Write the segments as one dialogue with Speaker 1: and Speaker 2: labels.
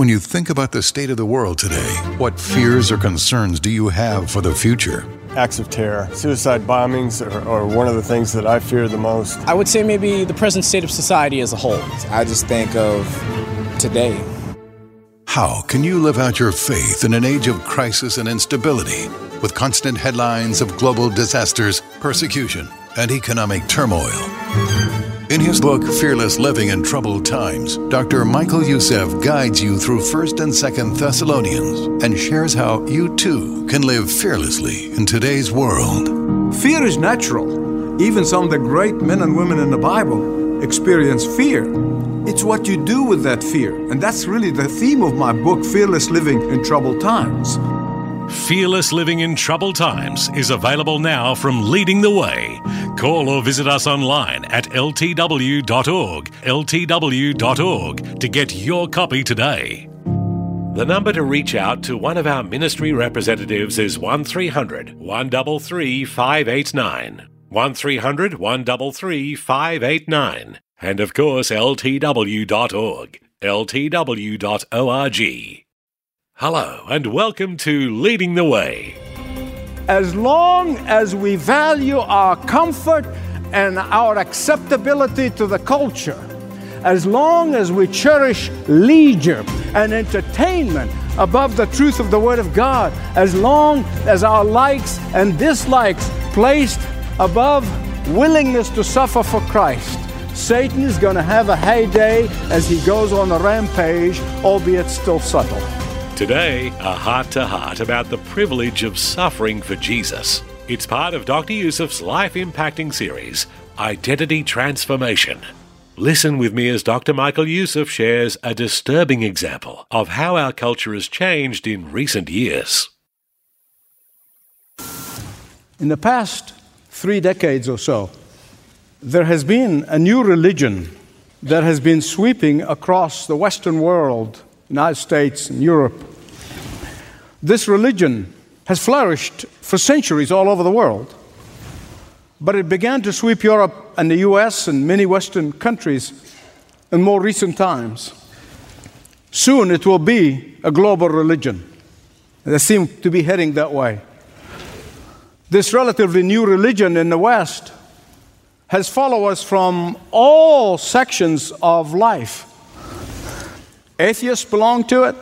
Speaker 1: When you think about the state of the world today, what fears or concerns do you have for the future?
Speaker 2: Acts of terror, suicide bombings are, are, one of the things that I fear the most.
Speaker 3: I would say maybe the present state of society as a whole.
Speaker 4: I just think of today.
Speaker 1: How can you live out your faith in an age of crisis and instability with constant headlines of global disasters, persecution, and economic turmoil? In his book, Fearless Living in Troubled Times, Dr. Michael Youssef guides you through 1st and 2nd Thessalonians and shares how you too can live fearlessly in today's world.
Speaker 5: Fear is natural. Even some of the great men and women in the Bible experience fear. It's what you do with that fear. And that's really the theme of my book, Fearless Living in Troubled Times.
Speaker 6: Fearless Living in Troubled Times is available now from Leading the Way. Call or visit us online at ltw.org, ltw.org to get your copy today. The number to reach out to one of our ministry representatives is 1300 133 589. 1300 133 589. And of course, ltw.org, ltw.org. Hello, and welcome to Leading the Way.
Speaker 5: As long as we value our comfort and our acceptability to the culture, as long as we cherish leisure and entertainment above the truth of the Word of God, as long as our likes and dislikes placed above willingness to suffer for Christ, Satan is going to have a heyday as he goes on a rampage, albeit still subtle.
Speaker 6: Today, a heart to heart about the privilege of suffering for Jesus. It's part of Dr. Youssef's life impacting series, Identity Transformation. Listen with me as Dr. Michael Youssef shares a disturbing example of how our culture has changed in recent years.
Speaker 5: In the past three decades or so, there has been a new religion that has been sweeping across the Western world, United States and Europe. This religion has flourished for centuries all over the world, but it began to sweep Europe and the US and many Western countries in more recent times. Soon it will be a global religion. They seem to be heading that way. This relatively new religion in the West has followers from all sections of life. Atheists belong to it,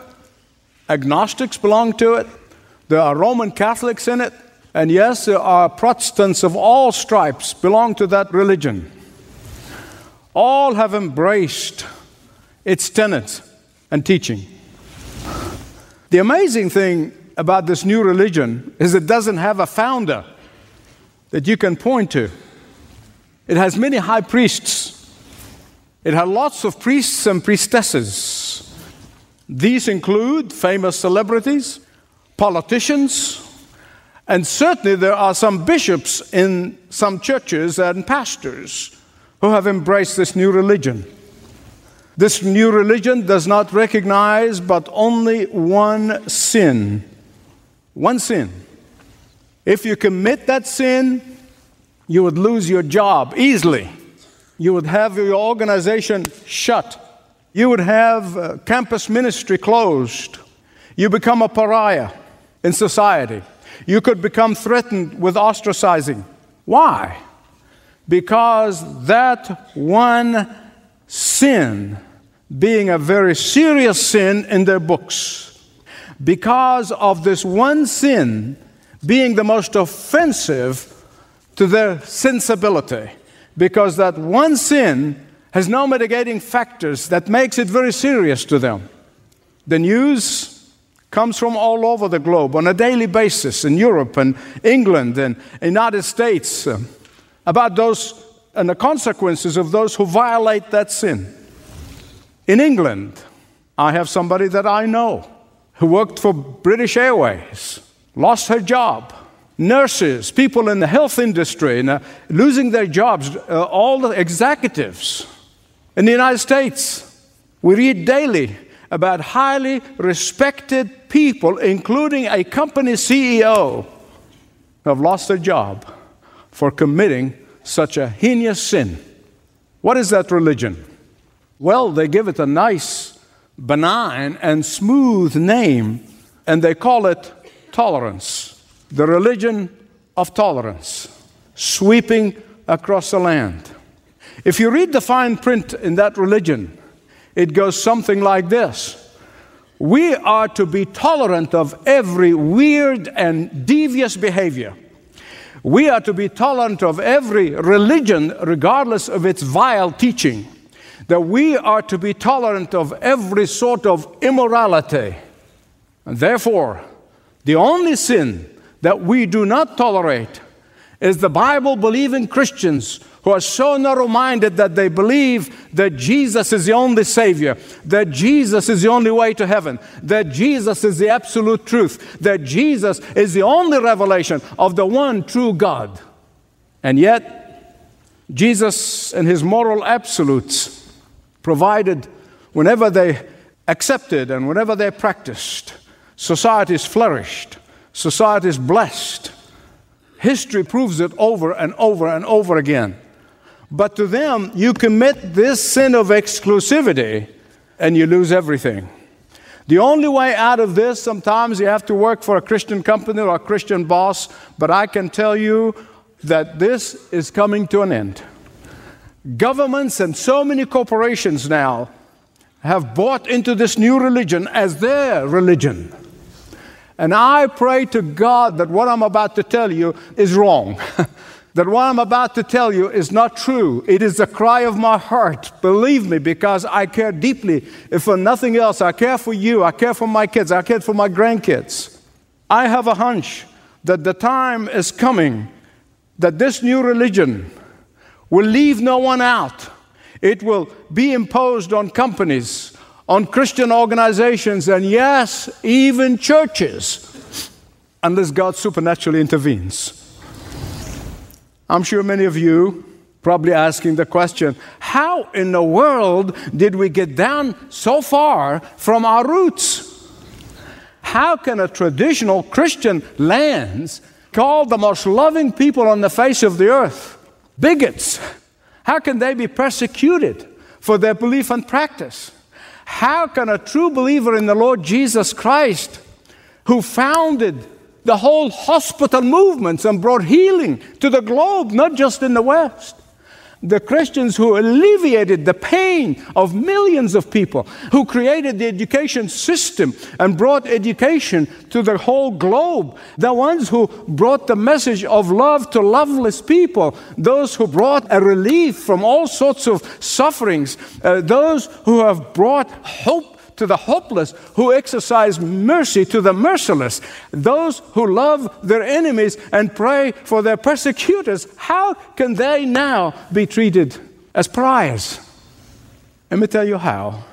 Speaker 5: agnostics belong to it, there are Roman Catholics in it, and yes, there are Protestants of all stripes belong to that religion. All have embraced its tenets and teaching. The amazing thing about this new religion is it doesn't have a founder that you can point to. It has many high priests. It has lots of priests and priestesses. These include famous celebrities, politicians, and certainly there are some bishops in some churches and pastors who have embraced this new religion. This new religion does not recognize but only one sin. One sin. If you commit that sin, you would lose your job easily. You would have your organization shut. You would have uh, campus ministry closed. You become a pariah in society. You could become threatened with ostracizing. Why? Because that one sin, being a very serious sin in their books, because of this one sin being the most offensive to their sensibility because that one sin has no mitigating factors that makes it very serious to them. The news comes from all over the globe on a daily basis in Europe and England and United States uh, about those and the consequences of those who violate that sin. In England, I have somebody that I know who worked for British Airways, lost her job. Nurses, people in the health industry, and, uh, losing their jobs, uh, all the executives. In the United States, we read daily about highly respected people, including a company CEO, who have lost their job for committing such a heinous sin. What is that religion? Well, they give it a nice, benign, and smooth name, and they call it tolerance. The religion of tolerance, sweeping across the land. If you read the fine print in that religion, it goes something like this We are to be tolerant of every weird and devious behavior. We are to be tolerant of every religion, regardless of its vile teaching. That we are to be tolerant of every sort of immorality. And therefore, the only sin that we do not tolerate is the Bible believing Christians who are so narrow minded that they believe that Jesus is the only Savior, that Jesus is the only way to heaven, that Jesus is the absolute truth, that Jesus is the only revelation of the one true God. And yet, Jesus and his moral absolutes provided whenever they accepted and whenever they practiced, societies flourished, societies blessed. History proves it over and over and over again. But to them, you commit this sin of exclusivity and you lose everything. The only way out of this, sometimes you have to work for a Christian company or a Christian boss, but I can tell you that this is coming to an end. Governments and so many corporations now have bought into this new religion as their religion. And I pray to God that what I'm about to tell you is wrong. that what I'm about to tell you is not true. It is the cry of my heart. Believe me, because I care deeply. If for nothing else, I care for you, I care for my kids, I care for my grandkids. I have a hunch that the time is coming that this new religion will leave no one out. It will be imposed on companies, on Christian organizations, and yes, even churches, unless God supernaturally intervenes. I'm sure many of you probably asking the question how in the world did we get down so far from our roots? How can a traditional Christian lands call the most loving people on the face of the earth bigots? How can they be persecuted for their belief and practice? How can a true believer in the Lord Jesus Christ, who founded the whole hospital movements and brought healing to the globe, not just in the West. The Christians who alleviated the pain of millions of people, who created the education system and brought education to the whole globe, the ones who brought the message of love to loveless people, those who brought a relief from all sorts of sufferings, uh, those who have brought hope to the hopeless, who exercise mercy to the merciless, those who love their enemies and pray for their persecutors, how can they now be treated as pariahs? Let me tell you how.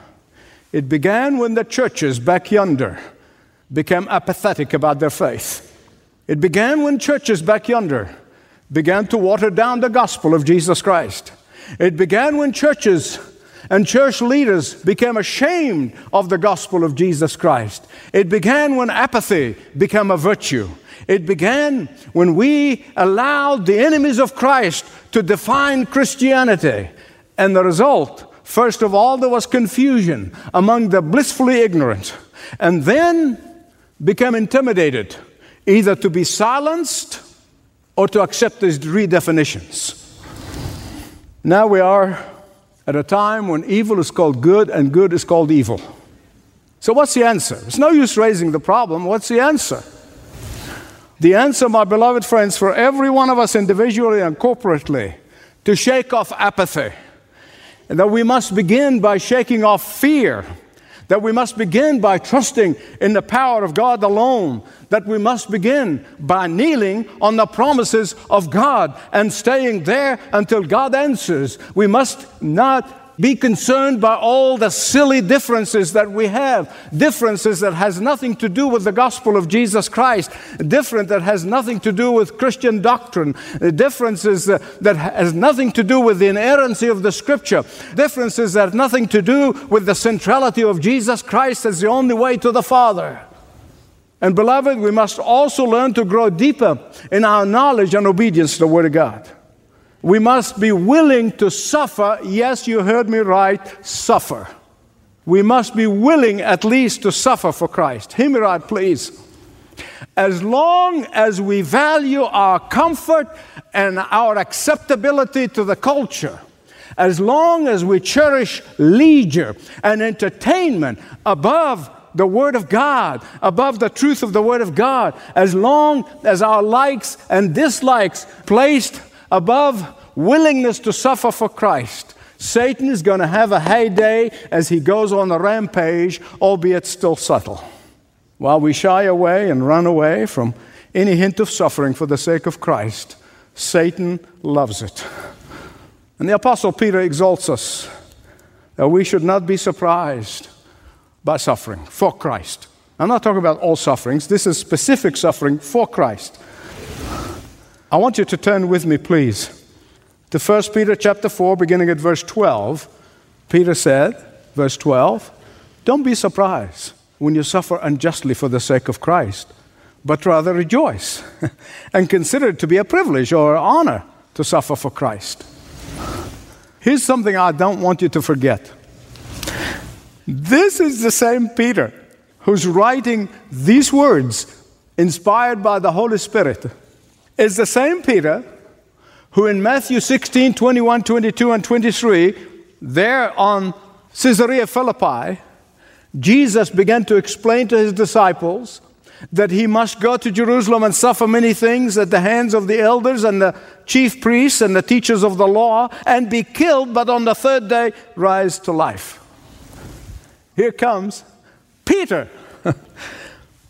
Speaker 5: It began when the churches back yonder became apathetic about their faith. It began when churches back yonder began to water down the gospel of Jesus Christ. It began when churches and church leaders became ashamed of the gospel of Jesus Christ. It began when apathy became a virtue. It began when we allowed the enemies of Christ to define Christianity. And the result, first of all, there was confusion among the blissfully ignorant, and then became intimidated, either to be silenced or to accept these redefinitions. Now we are at a time when evil is called good and good is called evil. So, what's the answer? It's no use raising the problem. What's the answer? The answer, my beloved friends, for every one of us individually and corporately, to shake off apathy. And that we must begin by shaking off fear that we must begin by trusting in the power of God alone, that we must begin by kneeling on the promises of God and staying there until God answers. We must not be concerned by all the silly differences that we have. Differences that has nothing to do with the gospel of Jesus Christ. Different that has nothing to do with Christian doctrine. Differences that has nothing to do with the inerrancy of the scripture. Differences that have nothing to do with the centrality of Jesus Christ as the only way to the Father. And beloved, we must also learn to grow deeper in our knowledge and obedience to the Word of God. We must be willing to suffer. Yes, you heard me right, suffer. We must be willing at least to suffer for Christ. Hear me right, please. As long as we value our comfort and our acceptability to the culture, as long as we cherish leisure and entertainment above the Word of God, above the truth of the Word of God, as long as our likes and dislikes placed above willingness to suffer for Christ, Satan is going to have a heyday as he goes on a rampage, albeit still subtle. While we shy away and run away from any hint of suffering for the sake of Christ, Satan loves it. And the Apostle Peter exalts us that we should not be surprised by suffering for Christ. I'm not talking about all sufferings, this is specific suffering for Christ. I want you to turn with me, please, to 1 Peter chapter 4, beginning at verse 12. Peter said, verse 12, Don't be surprised when you suffer unjustly for the sake of Christ, but rather rejoice and consider it to be a privilege or honor to suffer for Christ. Here's something I don't want you to forget. This is the same Peter who's writing these words inspired by the Holy Spirit is the same Peter who in Matthew 16, 21, 22, and 23, there on Caesarea Philippi, Jesus began to explain to his disciples that he must go to Jerusalem and suffer many things at the hands of the elders and the chief priests and the teachers of the law and be killed, but on the third day rise to life. Here comes Peter.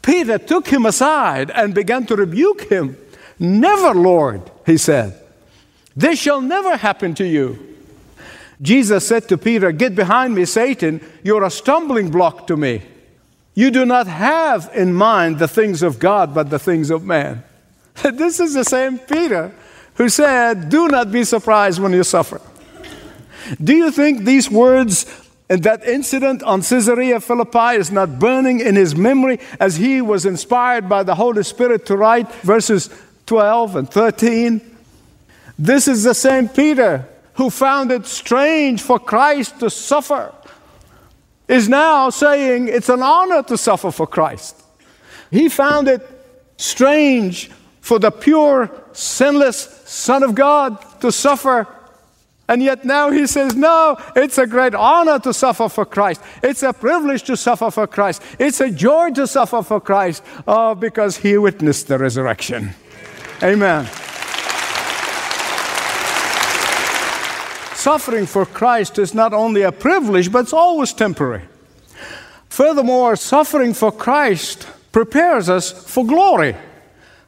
Speaker 5: Peter took him aside and began to rebuke him. Never, Lord, he said. This shall never happen to you. Jesus said to Peter, Get behind me, Satan. You're a stumbling block to me. You do not have in mind the things of God, but the things of man. this is the same Peter who said, Do not be surprised when you suffer. Do you think these words and that incident on Caesarea Philippi is not burning in his memory as he was inspired by the Holy Spirit to write verses 12 and 13. This is the same Peter who found it strange for Christ to suffer, is now saying it's an honor to suffer for Christ. He found it strange for the pure, sinless Son of God to suffer. And yet now he says, No, it's a great honor to suffer for Christ. It's a privilege to suffer for Christ. It's a joy to suffer for Christ. Oh, because he witnessed the resurrection. Amen. Suffering for Christ is not only a privilege, but it's always temporary. Furthermore, suffering for Christ prepares us for glory.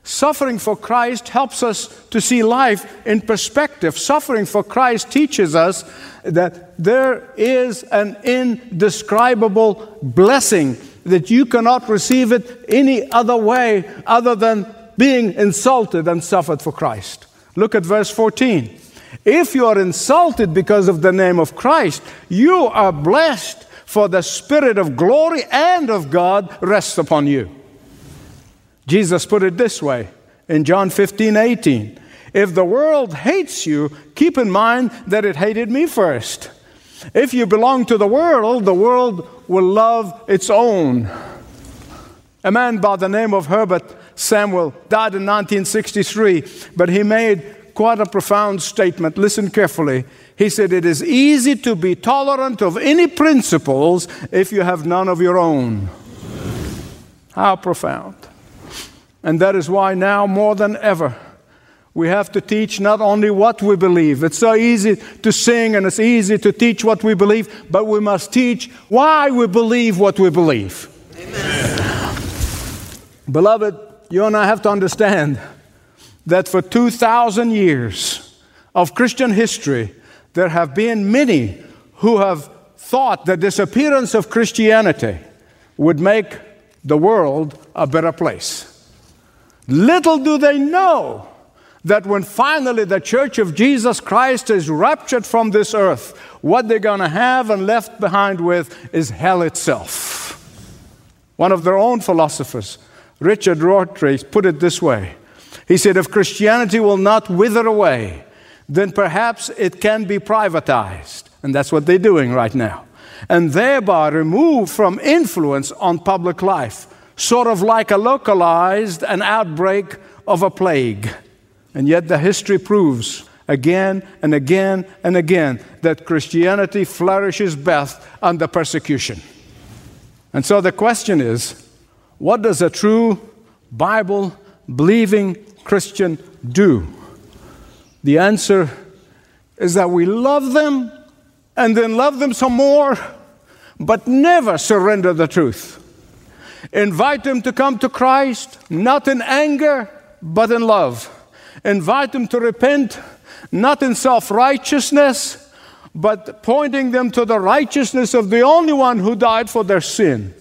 Speaker 5: Suffering for Christ helps us to see life in perspective. Suffering for Christ teaches us that there is an indescribable blessing that you cannot receive it any other way other than being insulted and suffered for Christ. Look at verse 14. If you are insulted because of the name of Christ, you are blessed, for the Spirit of glory and of God rests upon you. Jesus put it this way in John 15 18. If the world hates you, keep in mind that it hated me first. If you belong to the world, the world will love its own. A man by the name of Herbert Samuel died in 1963, but he made quite a profound statement. Listen carefully. He said, It is easy to be tolerant of any principles if you have none of your own. How profound. And that is why now more than ever, we have to teach not only what we believe. It's so easy to sing and it's easy to teach what we believe, but we must teach why we believe what we believe. Amen. Beloved, you and I have to understand that for 2,000 years of Christian history, there have been many who have thought the disappearance of Christianity would make the world a better place. Little do they know that when finally the church of Jesus Christ is raptured from this earth, what they're going to have and left behind with is hell itself. One of their own philosophers, Richard Rorty, put it this way He said, If Christianity will not wither away, then perhaps it can be privatized. And that's what they're doing right now. And thereby removed from influence on public life, sort of like a localized an outbreak of a plague. And yet the history proves again and again and again that Christianity flourishes best under persecution. And so the question is what does a true Bible believing Christian do? The answer is that we love them and then love them some more, but never surrender the truth. Invite them to come to Christ, not in anger, but in love. Invite them to repent, not in self righteousness, but pointing them to the righteousness of the only one who died for their sin.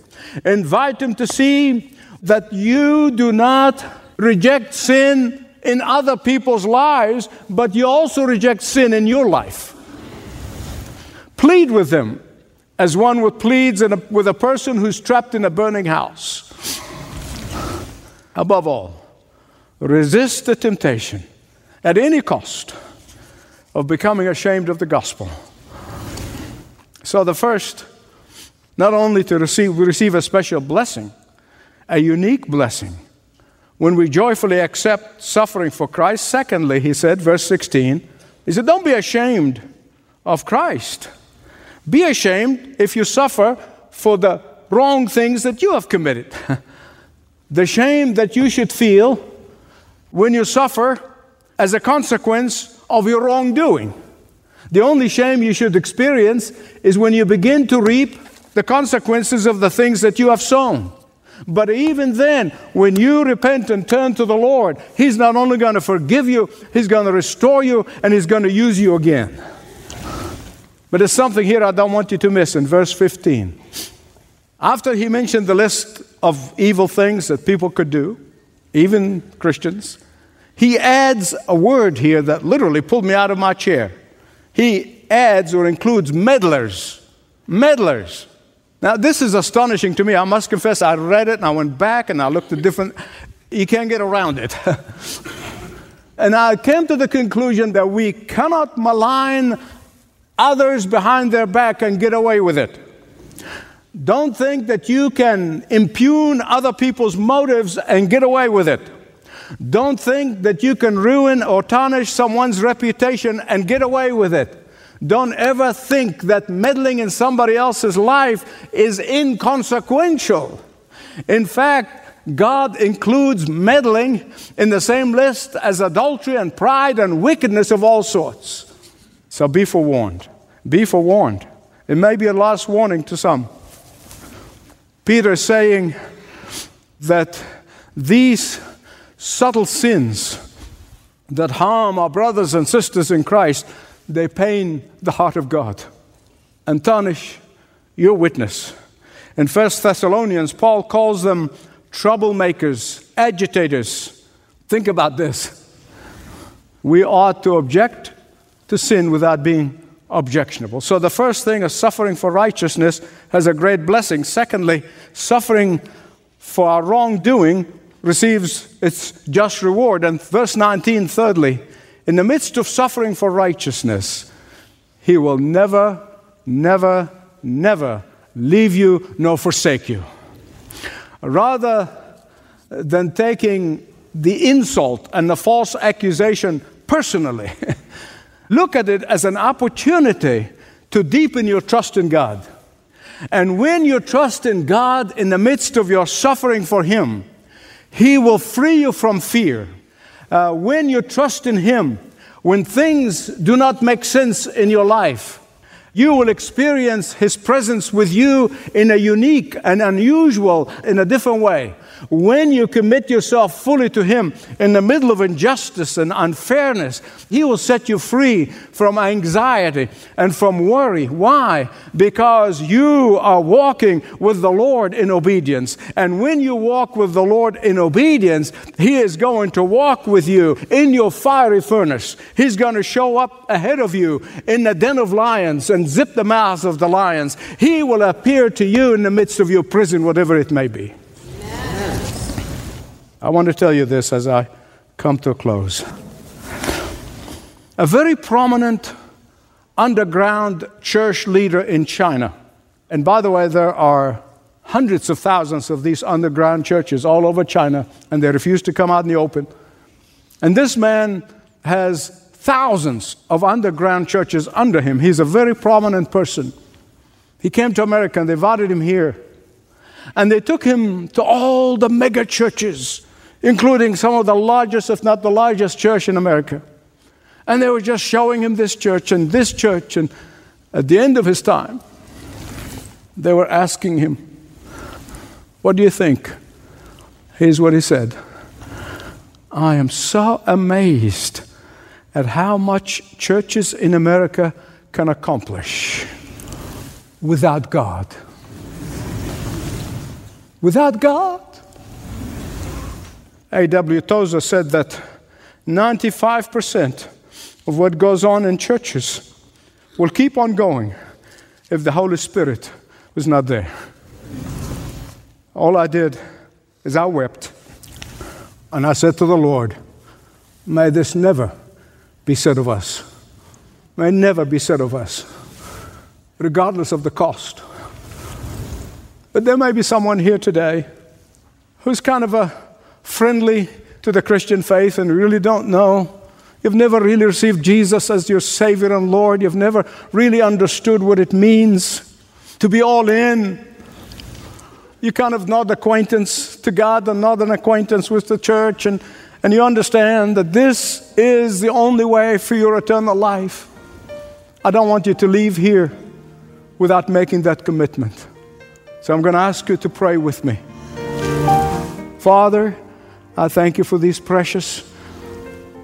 Speaker 5: Invite them to see that you do not reject sin in other people's lives, but you also reject sin in your life. Plead with them as one would plead with a person who's trapped in a burning house. Above all, resist the temptation at any cost of becoming ashamed of the gospel. So, the first, not only to receive, we receive a special blessing, a unique blessing, when we joyfully accept suffering for Christ. Secondly, he said, verse 16, he said, Don't be ashamed of Christ. Be ashamed if you suffer for the wrong things that you have committed. the shame that you should feel when you suffer as a consequence of your wrongdoing. The only shame you should experience is when you begin to reap the consequences of the things that you have sown. But even then, when you repent and turn to the Lord, He's not only going to forgive you, He's going to restore you, and He's going to use you again. But there's something here I don't want you to miss in verse 15. After He mentioned the list of evil things that people could do, even Christians, He adds a word here that literally pulled me out of my chair. He adds or includes meddlers. Meddlers. Now, this is astonishing to me. I must confess, I read it and I went back and I looked at different. You can't get around it. and I came to the conclusion that we cannot malign others behind their back and get away with it. Don't think that you can impugn other people's motives and get away with it. Don't think that you can ruin or tarnish someone's reputation and get away with it. Don't ever think that meddling in somebody else's life is inconsequential. In fact, God includes meddling in the same list as adultery and pride and wickedness of all sorts. So be forewarned. Be forewarned. It may be a last warning to some. Peter is saying that these subtle sins that harm our brothers and sisters in Christ they pain the heart of God and tarnish your witness. In 1 Thessalonians, Paul calls them troublemakers, agitators. Think about this. We ought to object to sin without being objectionable. So, the first thing is suffering for righteousness has a great blessing. Secondly, suffering for our wrongdoing receives its just reward. And verse 19, thirdly, in the midst of suffering for righteousness, He will never, never, never leave you nor forsake you. Rather than taking the insult and the false accusation personally, look at it as an opportunity to deepen your trust in God. And when you trust in God in the midst of your suffering for Him, He will free you from fear uh, when you trust in Him, when things do not make sense in your life, You will experience His presence with you in a unique and unusual, in a different way. When you commit yourself fully to Him in the middle of injustice and unfairness, He will set you free from anxiety and from worry. Why? Because you are walking with the Lord in obedience. And when you walk with the Lord in obedience, He is going to walk with you in your fiery furnace. He's going to show up ahead of you in the den of lions and zip the mouths of the lions. He will appear to you in the midst of your prison, whatever it may be. I want to tell you this as I come to a close. A very prominent underground church leader in China, and by the way, there are hundreds of thousands of these underground churches all over China, and they refuse to come out in the open. And this man has thousands of underground churches under him. He's a very prominent person. He came to America and they invited him here. And they took him to all the mega churches including some of the largest, if not the largest, church in America. And they were just showing him this church and this church. And at the end of his time, they were asking him, What do you think? Here's what he said I am so amazed at how much churches in America can accomplish without God. Without God, A.W. Tozer said that 95% of what goes on in churches will keep on going if the Holy Spirit was not there. All I did is I wept and I said to the Lord, May this never be said of us. May never be said of us, regardless of the cost. But there may be someone here today who's kind of a friendly to the Christian faith and really don't know. You've never really received Jesus as your Savior and Lord. You've never really understood what it means to be all in. You kind of not acquaintance to God and not an acquaintance with the church, and, and you understand that this is the only way for your eternal life. I don't want you to leave here without making that commitment. So I'm going to ask you to pray with me. Father, I thank you for these precious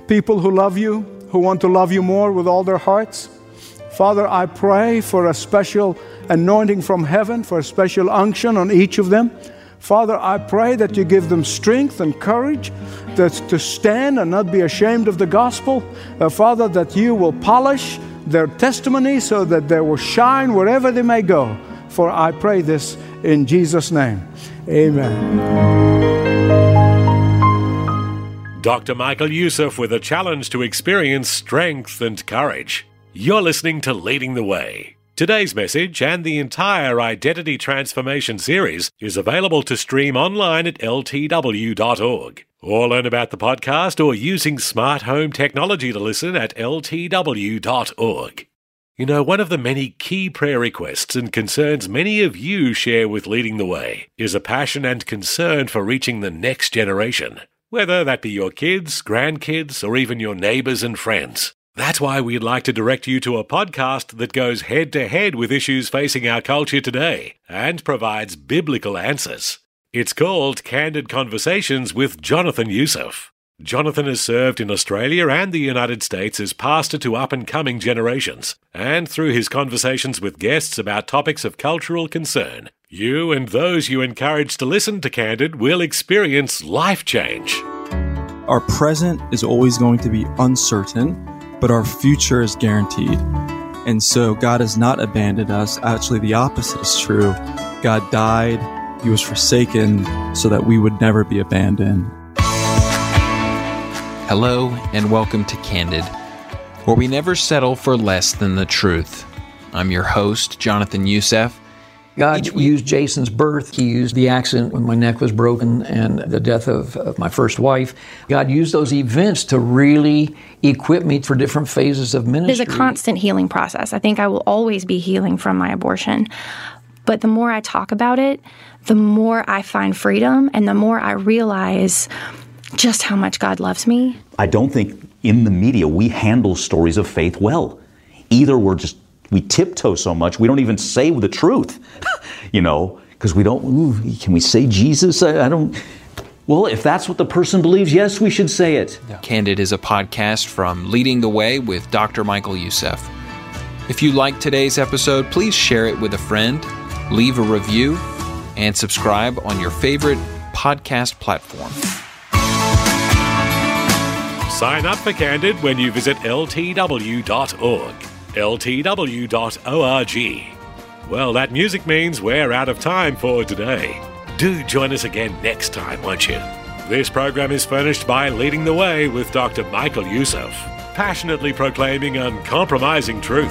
Speaker 5: people who love you, who want to love you more with all their hearts. Father, I pray for a special anointing from heaven, for a special unction on each of them. Father, I pray that you give them strength and courage that, to stand and not be ashamed of the gospel. Uh, Father, that you will polish their testimony so that they will shine wherever they may go. For I pray this in Jesus' name. Amen.
Speaker 6: Dr. Michael Youssef with a challenge to experience strength and courage. You're listening to Leading the Way. Today's message and the entire Identity Transformation series is available to stream online at ltw.org. Or learn about the podcast or using smart home technology to listen at ltw.org. You know, one of the many key prayer requests and concerns many of you share with Leading the Way is a passion and concern for reaching the next generation whether that be your kids, grandkids, or even your neighbors and friends. That's why we'd like to direct you to a podcast that goes head to head with issues facing our culture today and provides biblical answers. It's called Candid Conversations with Jonathan Youssef. Jonathan has served in Australia and the United States as pastor to up and coming generations, and through his conversations with guests about topics of cultural concern, you and those you encourage to listen to Candid will experience life change.
Speaker 7: Our present is always going to be uncertain, but our future is guaranteed. And so God has not abandoned us. Actually, the opposite is true. God died, He was forsaken so that we would never be abandoned.
Speaker 8: Hello, and welcome to Candid, where we never settle for less than the truth. I'm your host, Jonathan Youssef
Speaker 9: God used Jason's birth. He used the accident when my neck was broken and the death of, of, my first wife. God used those events to really equip me for different phases of ministry.
Speaker 10: There's a constant healing process. I think I will always be healing from my abortion. But the more I talk about it, the more I find freedom and the more I realize just how much God loves me.
Speaker 11: I don't think in the media we handle stories of faith well. Either we're just we tiptoe so much, we don't even say the truth, you know, because we don't, ooh, can we say Jesus? I, I, don't. Well, if that's what the person believes, yes, we should say it.
Speaker 8: Yeah. Candid is a podcast from Leading the Way with Dr. Michael Youssef. If you like today's episode, please share it with a friend, leave a review, and subscribe on your favorite podcast platform.
Speaker 6: Sign up for Candid when you visit ltw.org. ltw.org. Well, that music means we're out of time for today. Do join us again next time, won't you? This program is furnished by Leading the Way with Dr. Michael Youssef, passionately proclaiming uncompromising truth.